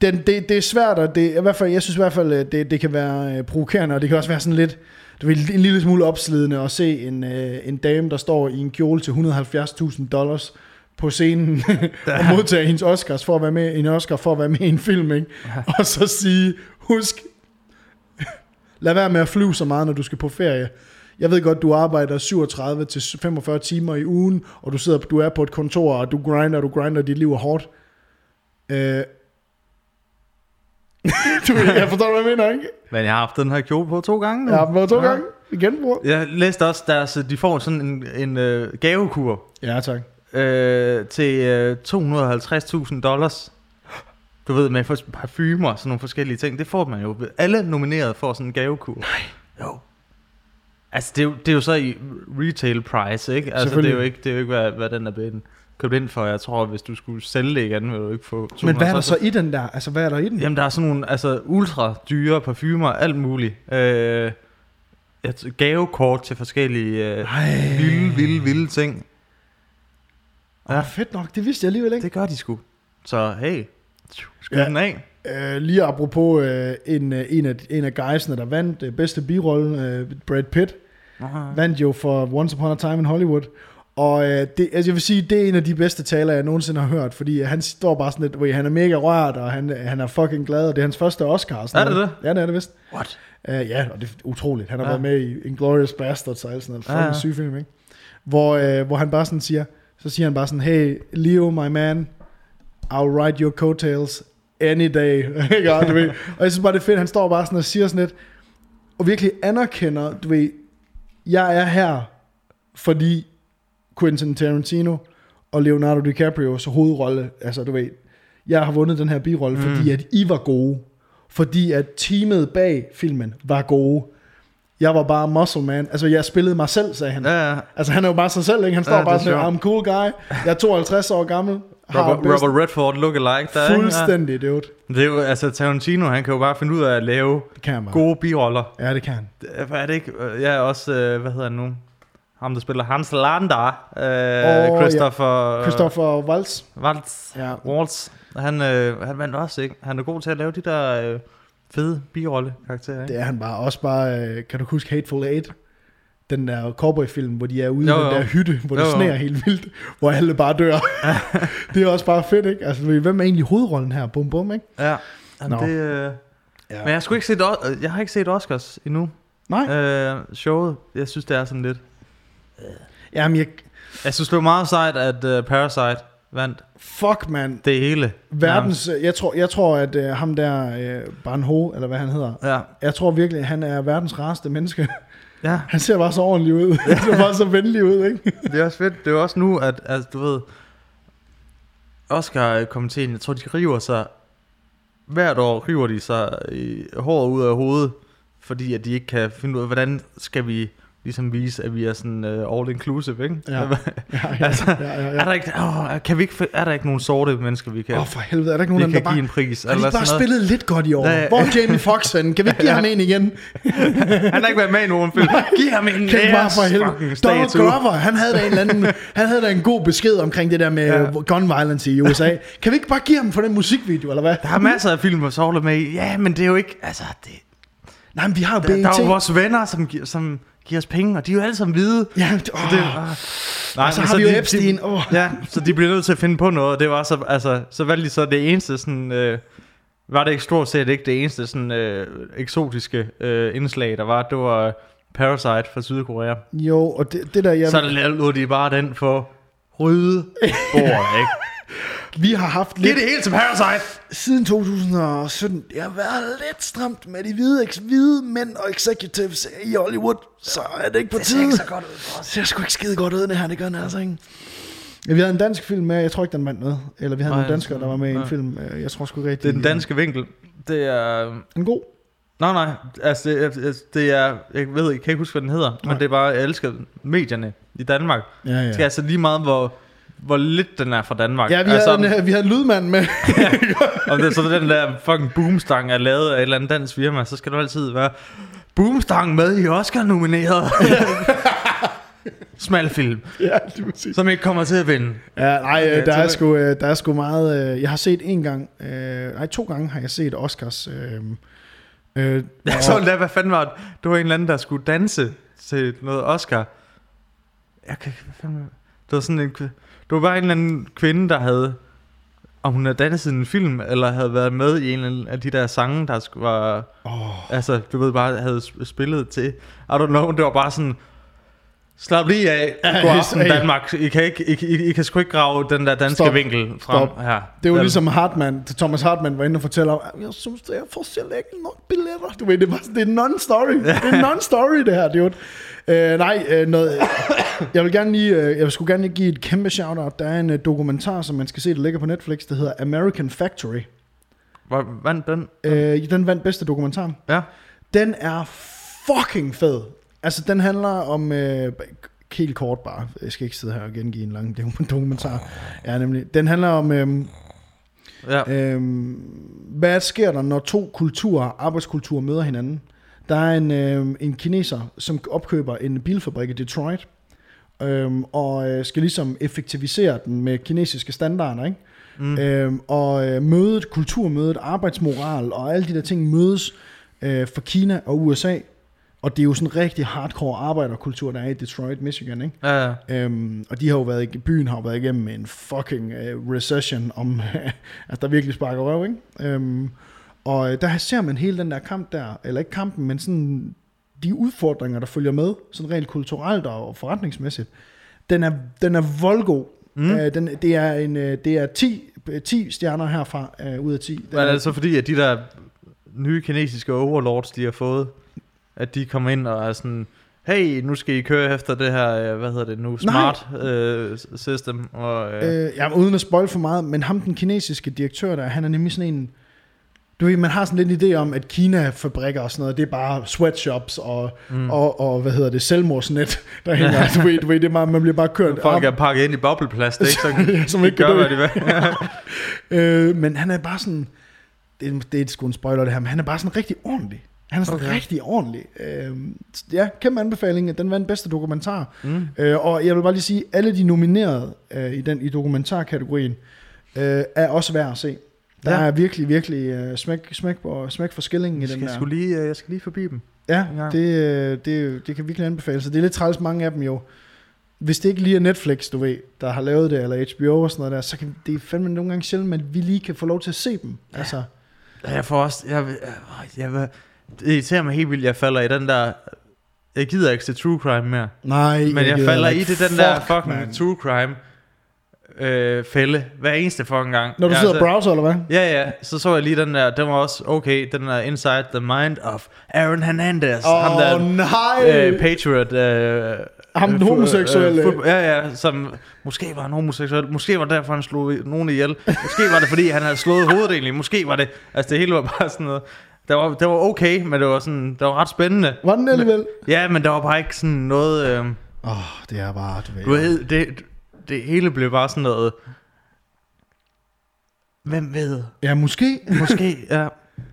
Den, det, det er svært, og det, i hvert fald, jeg synes i hvert fald, at det, det kan være øh, provokerende, og det kan også være sådan lidt, du ved, en lille smule opslidende at se en, øh, en dame, der står i en kjole til 170.000 dollars på scenen og modtager hendes Oscars for at være med, en Oscar for at være med i en film, ikke? Og så sige, husk, lad være med at flyve så meget, når du skal på ferie. Jeg ved godt, du arbejder 37 til 45 timer i ugen, og du sidder, du er på et kontor, og du grinder, du grinder, dit liv er hårdt. Øh, du, jeg forstår, hvad jeg mener, ikke? Men jeg har haft den her kjole på to gange nu. Jeg har været to Ja. gange. Igen, bror. Jeg læste også, deres, de får sådan en, en øh, gavekur Ja, tak. Øh, til øh, 250.000 dollars. Du ved, med parfumer og sådan nogle forskellige ting. Det får man jo. Alle nomineret får sådan en gavekur. Nej. Jo. Altså, det er, jo, det er jo så i retail price, ikke? Altså, det er jo ikke, det er jo ikke hvad, hvad den er blevet købt ind for. Jeg tror, hvis du skulle sælge det igen, ville du ikke få Men hvad er der 250.000. så i den der? Altså, hvad er der i den? Jamen, der er sådan nogle altså, ultra dyre parfumer, alt muligt. Øh, et gavekort til forskellige øh, Ej. vilde, vilde, vilde ting. Ja. fedt nok. Det vidste jeg alligevel ikke. Det gør de sgu. Så hey, skyd Ja. ja. den af. Øh, lige apropos øh, en, øh, en, af, en af guysene, der vandt øh, bedste birolle, øh, Brad Pitt, vandt jo for Once Upon a Time in Hollywood. Og øh, det, altså jeg vil sige, det er en af de bedste taler, jeg nogensinde har hørt, fordi han står bare sådan lidt, hvor han er mega rørt, og han, han er fucking glad, og det er hans første Oscar. sådan Er det noget. det? Ja, det er det vist. What? Uh, ja, og det er utroligt. Han har ja. Ja. været med i Inglourious Basterds og alt sådan noget. Ja, Fucking ja. syg film, ikke? Hvor, øh, hvor han bare sådan siger, så siger han bare sådan, hey, Leo, my man, I'll ride your coattails any day. Og du ved, og jeg synes bare, det er fedt, han står bare sådan og siger sådan lidt, og virkelig anerkender, du ved, jeg er her, fordi Quentin Tarantino og Leonardo DiCaprios hovedrolle, altså du ved, jeg har vundet den her birolle, mm. fordi at I var gode. Fordi at teamet bag filmen var gode. Jeg var bare muscle man. Altså, jeg spillede mig selv, sagde han. Ja, ja. Altså, han er jo bare sig selv, ikke? Han står Ja, ja, bare sådan. I'm cool guy. Jeg er 52 år gammel. Robert, bedst- Robert Redford look alike der, ikke? Fuldstændig, dude. Ja. Det er jo, altså Tarantino, han kan jo bare finde ud af at lave Det kan gode biroller. Ja, det kan han. Er det ikke? Jeg er også, øh, hvad hedder han nu? Ham, der spiller Hans Landa. Øh, ja. Christopher... Christopher Waltz. Waltz. Ja. Waltz. Han, øh, han vandt også, ikke? Han er god til at lave de der øh, fede birolle-karakterer, ikke? Det er han bare. Også bare, øh, kan du huske Hateful Eight? Den der cowboy-film, hvor de er ude i den der hytte, hvor det Jo, jo. sneer helt vildt, hvor alle bare dør. det er også bare fedt, ikke? Altså, hvem er egentlig hovedrollen her? Bum, bum, ikke? Ja. Jamen, det, øh, Ja. Men jeg, sgu ikke set, O- jeg har ikke set Oscars endnu. Nej. Øh, showet, jeg synes, det er sådan lidt... Jamen, jeg, Jeg synes, det var meget sejt, at uh, Parasite vandt fuck, man. det hele. Verdens, jeg tror, jeg tror at uh, ham der, uh, Ban Ho, eller hvad han hedder, Ja. jeg tror virkelig, han er verdens rareste menneske. ja, Han ser bare så ordentlig ud. Han ser bare så venlig ud, ikke? det er også fedt. Det er jo også nu, at altså, du ved... Oscar-komiteen, jeg tror, de river sig... Hvert år river de sig i håret ud af hovedet fordi at de ikke kan finde ud af, hvordan skal vi ligesom vise, at vi er sådan uh, all inclusive, ikke? Ja. Ja, ja, altså, ja, ja, Er ja. der ikke, åh, kan vi ikke, er der ikke nogen sorte mennesker, vi kan, Åh, oh, for helvede, er der ikke nogen der kan bare... give en pris? Har de bare sådan spillet lidt godt i år? Ja. Hvor er Jamie Foxx henne? Kan vi ikke give ham en igen? Han har ikke været med i nogen film. Giv ham en Kan bare for helvede. Donald. Glover, han havde da en eller anden, han havde da en god besked omkring det der med Ja. gun violence i USA. Kan vi ikke bare give ham for den musikvideo, eller hvad? Der er masser af film, hvor Saul er med i. Ja, men det er jo ikke... Altså, det, Nej, men vi har jo der, der er jo BET. vores venner, som, giver, som giver os penge, og de er jo alle sammen hvide. Ja, det, åh. Så det, øh, nej, så men har vi jo de- Epstein. Åh. ja, så de bliver nødt til at finde på noget, og det var så, altså, så valgte de så det eneste sådan, øh, var det ikke stort set ikke det eneste sådan øh, eksotiske øh, indslag, der var, det var Parasite fra Sydkorea. Jo, og det, det der, jeg, Så lod de bare den for rydde bord, ikke? vi har haft Giv lidt, det hele til Parasite! siden 2017, det har været lidt stramt med de hvide, eks, hvide mænd og executives i Hollywood, så er det ikke på tide. godt ud for Det ser sgu ikke skide godt ud, det her, det gør den altså ikke. Ja, vi havde en dansk film med, jeg tror ikke, den vandt noget. Eller vi havde Nej, nogle danskere, der var med i en film. øh, Jeg tror sgu ikke Det rigtig. er den danske vinkel. Det er... En god. Nej, nej. Altså, det, er- det er... Jeg ved ikke, jeg kan ikke huske, hvad den hedder. Nej. Men det er bare, jeg elsker medierne i Danmark. Ja, ja. Det er altså lige meget, hvor, hvor lidt den er fra Danmark. Ja, vi altså, havde, en, vi havde en lydmand med. om det er så den der fucking boomstang er lavet af et eller andet dansk firma, så skal du altid være boomstang med i Oscar-nomineret. Smal film, ja, det er præcis. som ikke kommer til at vinde. Ja, nej, Okay, okay, der, er sgu, øh, der er sgu meget... øh, Jeg har set en gang... øh, Nej, to gange har jeg set Oscars... Øh, øh, Jeg så endda, hvad fanden var det? Det var en eller anden, der skulle danse til noget Oscar. Jeg kan ikke, hvad fanden var det? Det var sådan en, det var bare en eller anden kvinde, der havde, om hun havde danset i en film, eller havde været med i en af de der sange, der var, Åh, altså, du ved bare, havde sp- spillet til, I don't know, det var bare sådan, slap lige af, Ja, god aften ja. Danmark, I kan, ikke, I, I, I kan sgu ikke grave den der danske Stop. vinkel frem Stop. her. det var Vel? ligesom Hartmann, Thomas Hartmann var inde og fortælle om, jeg synes, det er for ikke nok billetter. Du ved, det, var, det er non-story. Det er non-story, det her, dude. Øh, nej, øh, noget, jeg vil gerne lige, øh, jeg skulle gerne lige give et kæmpe shout-out. Der er en øh, dokumentar, som man skal se, der ligger på Netflix, der hedder American Factory. Hvor vandt den? Øh, den vandt bedste dokumentar. Ja. Den er fucking fed. Altså, den handler om... Øh, helt kort bare. Jeg skal ikke sidde her og gengive en lang dokumentar. Ja, nemlig. Den handler om... Øh, Ja. øh, hvad sker der, når to kulturer, arbejdskulturer møder hinanden? Der er en, øh, en kineser, som opkøber en bilfabrik i Detroit, øh, og øh, skal ligesom effektivisere den med kinesiske standarder, ikke? Mm. Øhm, og øh, mødet, kulturmødet, arbejdsmoral og alle de der ting mødes øh, for Kina og USA. Og det er jo sådan en rigtig hardcore arbejderkultur, der er i Detroit, Michigan. Ikke? Ja, ja. Øhm, og de har jo været, byen har jo været igennem en fucking øh, recession, om, altså der virkelig sparker røv. Ikke? Øhm, og øh, der ser man hele den der kamp der, eller ikke kampen, men sådan de udfordringer, der følger med, sådan rent kulturelt og forretningsmæssigt. Den er, den er voldgod. Mm. Øh, den, det er, en, øh, det er 10, 10 stjerner herfra øh, ud af 10. Den Men er det så fordi, at de der nye kinesiske overlords, de har fået, at de kommer ind og er sådan, hey, nu skal I køre efter det her, øh, hvad hedder det nu, smart øh, system. Og, øh, Øh, ja, uden at spoil for meget, men ham, den kinesiske direktør der, han er nemlig sådan en... Du ved, man har sådan lidt en idé om, at Kina-fabrikker og sådan noget, det er bare sweatshops og, mm. og, og hvad hedder det, selvmordsnet, der hænger. du, ved, du ved, det er bare, man bliver bare kørt folk er pakket ind i bobleplast, ikke? Så Ja, som ikke gør, hvad de vil. øh, men han er bare sådan... Det, det er sgu en spoiler det her, men han er bare sådan rigtig ordentlig. Han er sådan Okay. rigtig ordentlig. Øh, ja, kæmpe anbefaling. Den vandt bedste dokumentar. Mm. Øh, og jeg vil bare lige sige, alle de nominerede øh, i den i dokumentarkategorien øh, er også værd at se. Der Ja. er virkelig, virkelig øh, smæk, smæk, på, smæk for skillingen i Jeg den der. sgu lige, øh, jeg skal lige forbi dem. Ja, det, øh, det, det kan virkelig anbefales. Så det er lidt træls mange af dem jo. Hvis det ikke lige er Netflix, du ved, der har lavet det, eller HBO og sådan noget der, så kan det er fandme nogle gange sjældent, at vi lige kan få lov til at se dem. Ja. Altså, Ja, Jeg får også, jeg, jeg, jeg, jeg, det irriterer mig helt vildt, jeg falder i den der, jeg gider ikke se true crime mere. nej, Men jeg gider falder ikke. i det, den der Fuck, fucking man. true crime øh, fælde, hver eneste fucking gang. Når du Ja, sidder og browser, eller hvad? Ja, ja, så så jeg lige den der, den var også okay, den der Inside the Mind of Aaron Hernandez. ham Åh, der, nej! øh, Patriot. Øh, Ham den øh, homoseksuelle. fodbold- ja, ja, som måske var han homoseksuel. Måske var det derfor, han slog nogen ihjel. Måske var det, fordi han havde slået hovedet egentlig. Måske var det, altså det hele var bare sådan noget. Det var, det var okay, men det var sådan, det var ret spændende. Var den alligevel? Ja, men der var bare ikke sådan noget... Øh, Åh, oh, det er bare, du ved. du ved, det, det hele blev bare sådan noget... Hvem ved? Ja, måske. Måske, ja.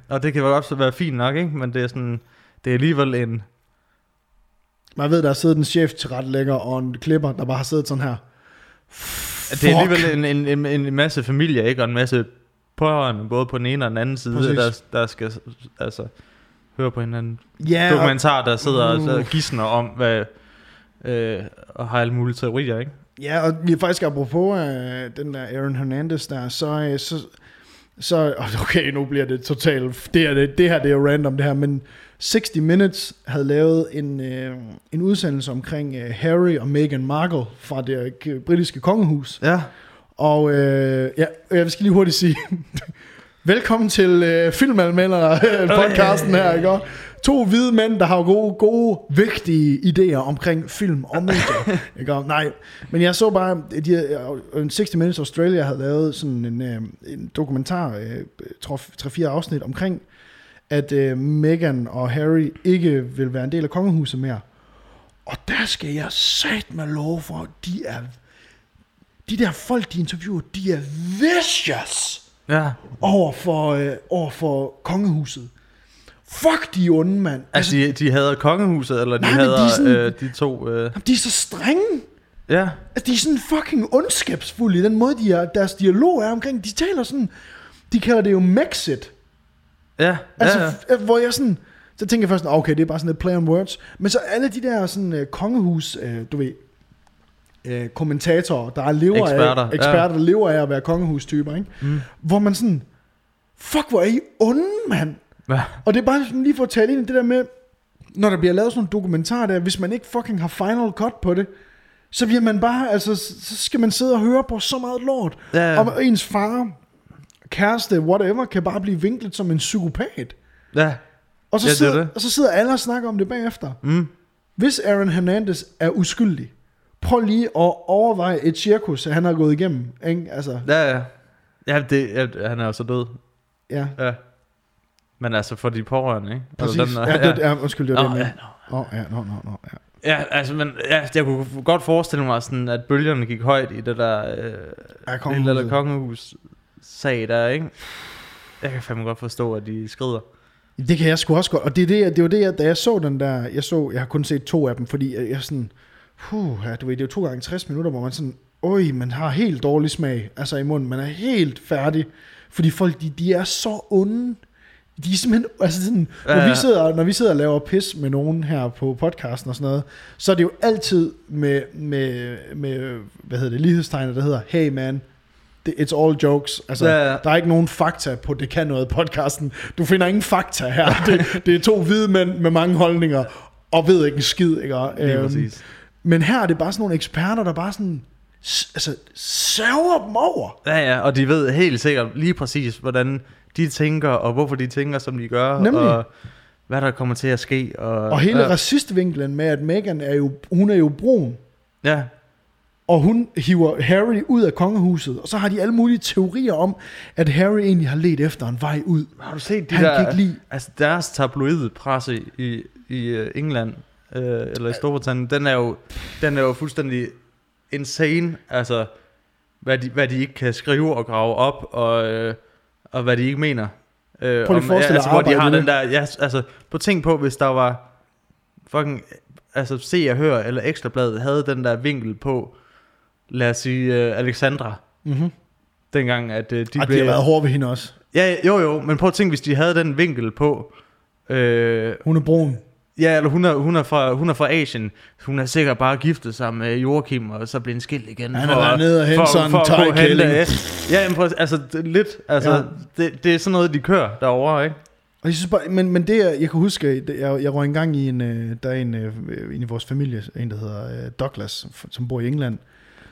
Og det kan jo også være fint nok, ikke? Men det er sådan... Det er alligevel en... Man ved, der er siddet en chef til retlægger og en klipper, der bare har siddet sådan her. Det er alligevel en, en, en, en masse familie, ikke? Og en masse pårørende, både på den ene og den anden side, Præcis. der, der skal altså, høre på hinanden. Ja, og, Dokumentar, der sidder og Uh. uh. gidsner om, hvad... Øh, og har alle mulige teorier, ikke? ja, og vi er faktisk apropos øh, den der Aaron Hernandez der, så, øh, så, så okay, nu bliver det totalt, det, er det, det her det er jo random det her, men 60 Minutes havde lavet en, øh, en udsendelse omkring øh, Harry og Meghan Markle fra det øh, britiske kongehus. Ja. Og øh, ja, jeg skal lige hurtigt sige, velkommen til øh, Filmanmelder podcasten her, ikke? To hvide mænd, der har gode, gode, vigtige idéer omkring film og medier. ikke? Nej, men jeg så bare, de, havde- en 60 Minutes Australia havde lavet sådan en, øh, en dokumentar, øh, tror 3-4 afsnit omkring, at øh, Meghan og Harry ikke vil være en del af kongehuset mere. Og der skal jeg sat med lov for, de er de der folk, de interviewer, de er vicious Ja. over for, øh, over for kongehuset. Fuck, de onde, mand. Altså, de, de hader kongehuset, eller de Nej, men de sådan- øh, de to... Øh, Jamen, de er så strenge. ja. Altså, de er sådan fucking ondskabsfulde i den måde, de er, deres dialog er omkring. De taler sådan, de kalder det jo Mexit. Ja, Altså, ja, ja. f- hvor jeg sådan, så tænker jeg først, okay, det er bare sådan et play on words. Men så alle de der sådan uh, kongehus, uh, du ved, uh, kommentatorer, der er lever Eksperter, af, eksperter, der lever af at være kongehustyper, ikke? Mm. Hvor man sådan, fuck, hvor er I onde, mand. Ja. Og det er bare sådan lige for at tale ind i det der med, når der bliver lavet sådan en dokumentar der, hvis man ikke fucking har final cut på det, så bliver man bare, altså, så skal man sidde og høre på så meget lort. Ja, ja. Og ens far, kæreste, whatever, kan bare blive vinklet som en psykopat. ja. Og så, Ja, det er sidder, det. og så sidder alle og snakker om det bagefter. Mm. Hvis Aaron Hernandez er uskyldig, prøv lige at overveje et cirkus, han har gået igennem. Ikke? Altså, Ja, ja. Ja, det, ja, han er jo så død. ja, Ja. Men altså for de pårørende, ikke? præcis. Altså, ja, det, ja, undskyld, det var det, ja. Åh, oh, ja, no, no, no, ja. Ja, altså, men ja, jeg kunne godt forestille mig sådan, at bølgerne gik højt i det der øh, Ja, lille kongehus sag der, ikke? Jeg kan fandme godt forstå, at de skrider. Det kan jeg sgu også godt. Og det er det, det var det, jeg, da jeg så den der, jeg så, jeg har kun set to af dem, fordi jeg, jeg sådan, puh, ja, du ved, det er jo to gange 60 minutter, hvor man sådan, øj, man har helt dårlig smag, altså i munden, man er helt færdig, fordi folk, de, de er så onde, de er simpelthen, altså sådan, når, Ja, vi sidder, når vi sidder og laver pis med nogen her på podcasten og sådan noget, så er det jo altid med, med, med hvad hedder det, lighedstegnet, der hedder, hey man, det- it's all jokes. Altså, Ja, ja. der er ikke nogen fakta på Det Kan Noget podcasten. Du finder ingen fakta her. Det, det er to hvide mænd med mange holdninger, og ved ikke en skid. Ikke? Lige Øhm, præcis. Men her er det bare sådan nogle eksperter, der bare sådan, altså, saver dem over. Ja, ja, og de ved helt sikkert lige præcis, hvordan de tænker, og hvorfor de tænker, som de gør, Nemlig. og hvad der kommer til at ske. Og, Og hele ja, racistvinklen med, at Meghan er jo, hun er jo brun, ja, og hun hiver Harry ud af kongehuset, og så har de alle mulige teorier om, at Harry egentlig har let efter en vej ud. har du set de Han der, kan ikke lide- altså deres tabloide presse i, i øh, England, øh, eller i Storbritannien, den er jo, den er jo fuldstændig insane, altså, hvad de, hvad de ikke kan skrive og grave op, og, øh, og hvad de ikke mener. Øh, Prøv forestille dig altså, hvor de har den der, ja, altså, på tænk på, hvis der var fucking, altså Se og Hør, eller Ekstrabladet, havde den der vinkel på, lad os sige, øh, Alexandra, Mm-hmm. dengang, at øh, de De og de blev... har været hårde ved hende også. Ja, jo jo, men prøv at tænke, hvis de havde den vinkel på... Øh, Hun er brun. Ja, eller hun er, hun, er fra, hun er fra Asien. Hun er sikkert bare giftet sig med Joachim, og så blev en skilt igen. Han været nede og hentet sådan en hente- Ja, men altså lidt. Altså, Ja. det, det er sådan noget, de kører derovre, ikke? Og jeg synes bare, men, men det, jeg, kan huske, jeg, jeg røg engang i en, øh, der er en, øh, en i vores familie, en der hedder øh, Douglas, som bor i England.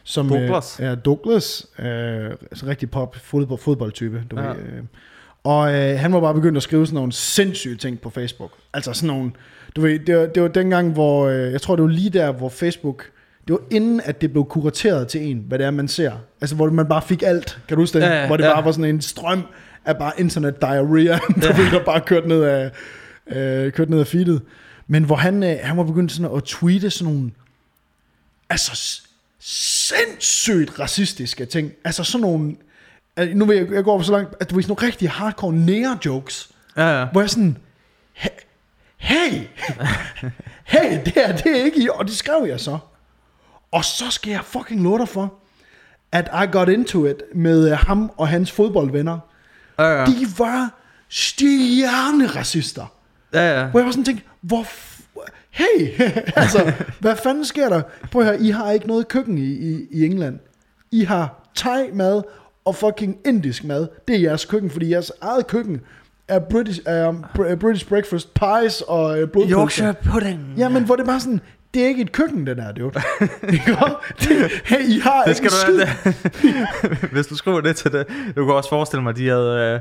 Som, Douglas? Øh, er Douglas, øh, altså rigtig pop fodbold, fodboldtype, du ja. ved. Øh. Og øh, han var bare begyndt at skrive sådan nogle sindssyge ting på Facebook. Altså sådan nogle, du ved, det var, det var dengang, hvor, øh, jeg tror det var lige der, hvor Facebook, det var inden, at det blev kurateret til en, hvad det er, man ser. Altså hvor man bare fik alt, kan du huske det? Ja, ja, hvor det ja. bare var sådan en strøm er bare internet diarrhea, der, ja. der bare kørt ned af, øh, kørt ned af feedet. Men hvor han, øh, han var begyndt sådan at tweete sådan nogle, altså sindssygt racistiske ting. Altså sådan nogle, altså, nu vil jeg, jeg går så langt, at du ved sådan nogle rigtig hardcore nære jokes, Ja, ja. hvor jeg sådan, "He- hey, hey, det her, det er ikke i, og det skrev jeg så. Og så skal jeg fucking love dig for, at I got into it med øh, ham og hans fodboldvenner. Ja, ja. De var stjerneracister. ja, ja. Hvor jeg var sådan tænkt, hvor... Hey, altså, hvad fanden sker der? Prøv at høre, I har ikke noget køkken i, i, i England. I har thai-mad og fucking indisk mad. Det er jeres køkken, fordi jeres eget køkken er British, er br- British breakfast pies og uh, blodpølser. Yorkshire pudding. Ja, men hvor det bare sådan, det er ikke et køkken, det der, dude. Det, hey, I har Det skal du. Hvis du skriver det til det, du kan også forestille mig, at de havde... Øh,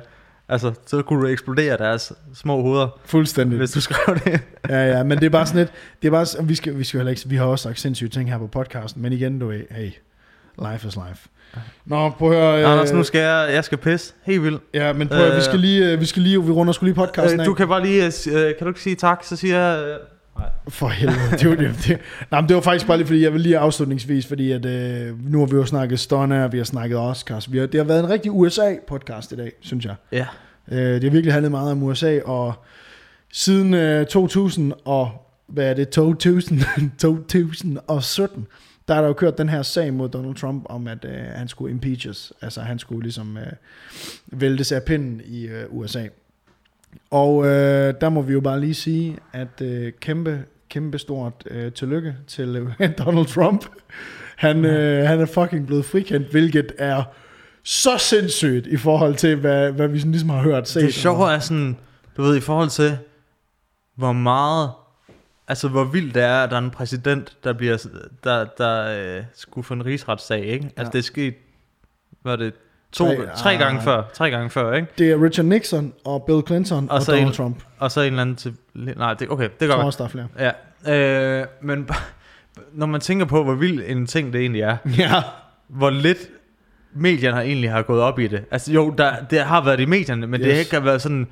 altså, så kunne du eksplodere deres små hoveder, Fuldstændig. hvis du skrev det. Ja, ja, men det er bare sådan lidt, det er bare, vi skal, vi skal heller ikke, vi har også sagt sindssyge ting her på podcasten, men igen, du ved, hey, life is life. Nå, prøv at høre, øh, Anders, nu skal jeg, jeg skal pisse. Helt vildt. ja, men prøv at, høre, vi skal lige, øh, vi skal lige, vi runder skulle lige podcasten Øh, af. du kan bare lige... Øh, øh, kan du ikke sige tak, så siger jeg... Øh, For helvede, det var, det, det, nej, men det var faktisk bare lige, fordi jeg vil lige afslutningsvis, fordi at, øh, nu har vi jo snakket Stunner, vi har snakket Oscars, vi har, det har været en rigtig USA-podcast i dag, synes jeg. ja. Øh, det har virkelig handlet meget om USA, og siden øh, 2000 og, hvad er det, 2000, 2017, der er der jo kørt den her sag mod Donald Trump om, at øh, han skulle impeaches, altså han skulle ligesom øh, væltes af pinden i øh, USA. Og øh, der må vi jo bare lige sige, at øh, kæmpe, kæmpe stort øh, tillykke til øh, Donald Trump. Han, øh, han er fucking blevet frikendt, hvilket er så sindssygt i forhold til, hvad, hvad vi sådan ligesom har hørt set. Det sjove er sådan, du ved, i forhold til, hvor meget, altså hvor vildt det er, at der er en præsident, der bliver, der, der øh, skulle få en rigsretssag, ikke? Altså Ja. det er sket, hvad er det, to, Tre- tre, tre ah. gange før, tre gange før, ikke? Det er Richard Nixon og Bill Clinton og, Og Donald en- Trump. Og så en eller anden til, nej, det, okay, det Jeg går tror godt. der er flere. Ja, øh, men når man tænker på, hvor vild en ting det egentlig er, Ja. hvor lidt medierne har egentlig har gået op i det. Altså jo, der, det har været i medierne, men yes. det har ikke været sådan,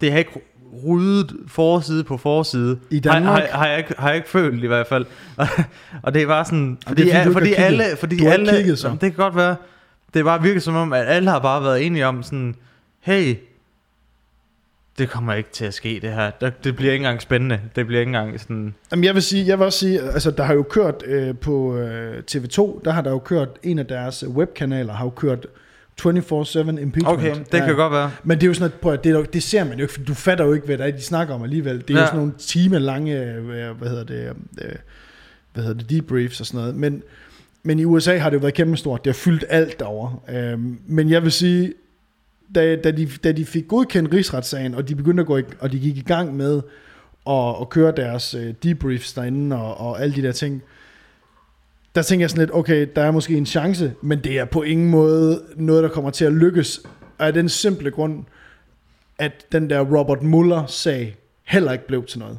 det har ikke ryddet forside på forside. I Danmark? Har, har, har, jeg, ikke, har jeg ikke følt i hvert fald. og det er bare sådan, fordi, det er, fordi fordi, fordi alle, fordi Du har alle, kigget, så. Jamen, det kan godt være, det er bare virkelig som om, at alle har bare været enige om sådan, hey, det kommer ikke til at ske det her. Det, det bliver ikke engang spændende. Det bliver ikke engang sådan, Jamen, jeg vil sige, jeg vil også sige, altså der har jo kørt øh, på øh, TV2, der har der jo kørt, en af deres webkanaler har jo kørt 24-7 impeachment. okay, det kan godt være. Men det er jo sådan, at, prøv, det, er det ser man jo ikke, for du fatter jo ikke, hvad det er, de snakker om alligevel. Det er ja. Ja. jo sådan nogle timer lange, øh, hvad hedder det, øh, hvad hedder det, debriefs og sådan noget. Men, men i USA har det jo været kæmpestort. Det har fyldt alt derovre. Øhm, men jeg vil sige, da, da, de, da de fik godkendt rigsretssagen, og de begyndte at gå i, og de gik i gang med at, at køre deres øh, debriefs derinde og, og alle de der ting, der tænker jeg sådan lidt, okay, der er måske en chance, men det er på ingen måde noget, der kommer til at lykkes. Af den simple grund, at den der Robert Mueller-sag heller ikke blev til noget.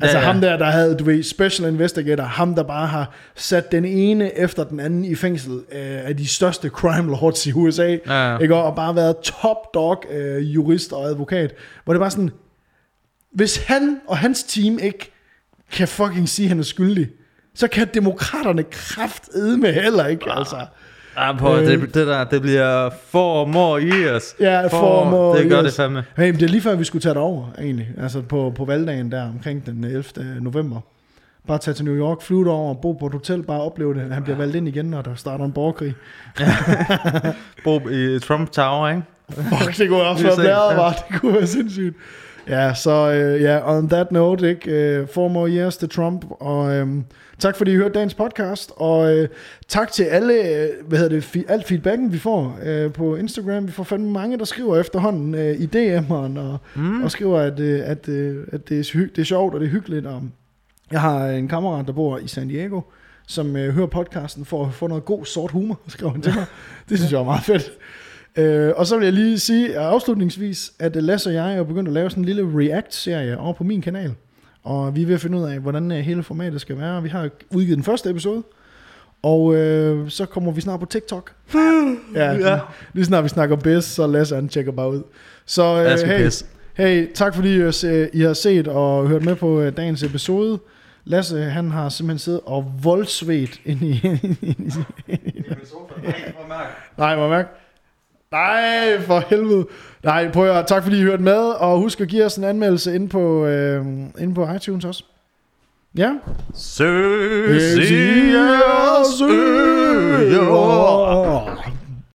Altså ja, ja. ham der, der havde, du ved, special investigator, ham der bare har sat den ene efter den anden i fængsel øh, af de største crime lords i USA, Ja, ja. ikke? og bare været top dog øh, jurist og advokat, hvor det bare sådan, hvis han og hans team ikke kan fucking sige, at han er skyldig, så kan demokraterne kraftedme heller ikke, altså. Ja, på, Øh. det, det der, det bliver four more years. Ja, for more Det gør years. det fandme. Hey, det er lige før, vi skulle tage det over, egentlig. Altså på, på valgdagen der, omkring den 11. november. Bare tage til New York, flyve derover, bo på et hotel, bare opleve det. Han bliver valgt ind igen, når der starter en borgerkrig. Bo i Trump Tower, ikke? Fuck, det kunne også være sandt, ja. var. Det kunne være sindssygt. Ja, så øh, ja, on that note, ikke? Uh, four more years til Trump, og øhm, tak fordi I hørte dagens podcast, og øh, tak til alle, øh, hvad hedder det, alt feedbacken vi får øh, på Instagram. Vi får fandme mange, der skriver efterhånden øh, i DM'eren, og, mm. og skriver, at, øh, at, øh, at det, er, det er sjovt, og det er hyggeligt, og jeg har en kammerat, der bor i San Diego, som øh, hører podcasten for at få noget god sort humor, skriver han til mig. Det synes jeg er meget fedt. Øh, og så vil jeg lige sige afslutningsvis, at Lasse og jeg er begyndt at lave sådan en lille React-serie over på min kanal. Og vi vil finde ud af, hvordan øh, hele formatet skal være. Vi har udgivet den første episode, og øh, så kommer vi snart på TikTok. ja, ja. Lige snart vi snakker bedst, så Lasse han tjekker bare ud. Så øh, hey, hey, tak fordi I har set og hørt med på øh, dagens episode. Lasse, han har simpelthen siddet og voldsvedt ind i... ind i, ind i, ind i, ind i, ind i, ind i, ind i, Nej, for helvede. Nej, prøv at tak fordi I hørte med, og husk at give os en anmeldelse inde på, øh, inde på iTunes også. Ja. Sø, sø, sø.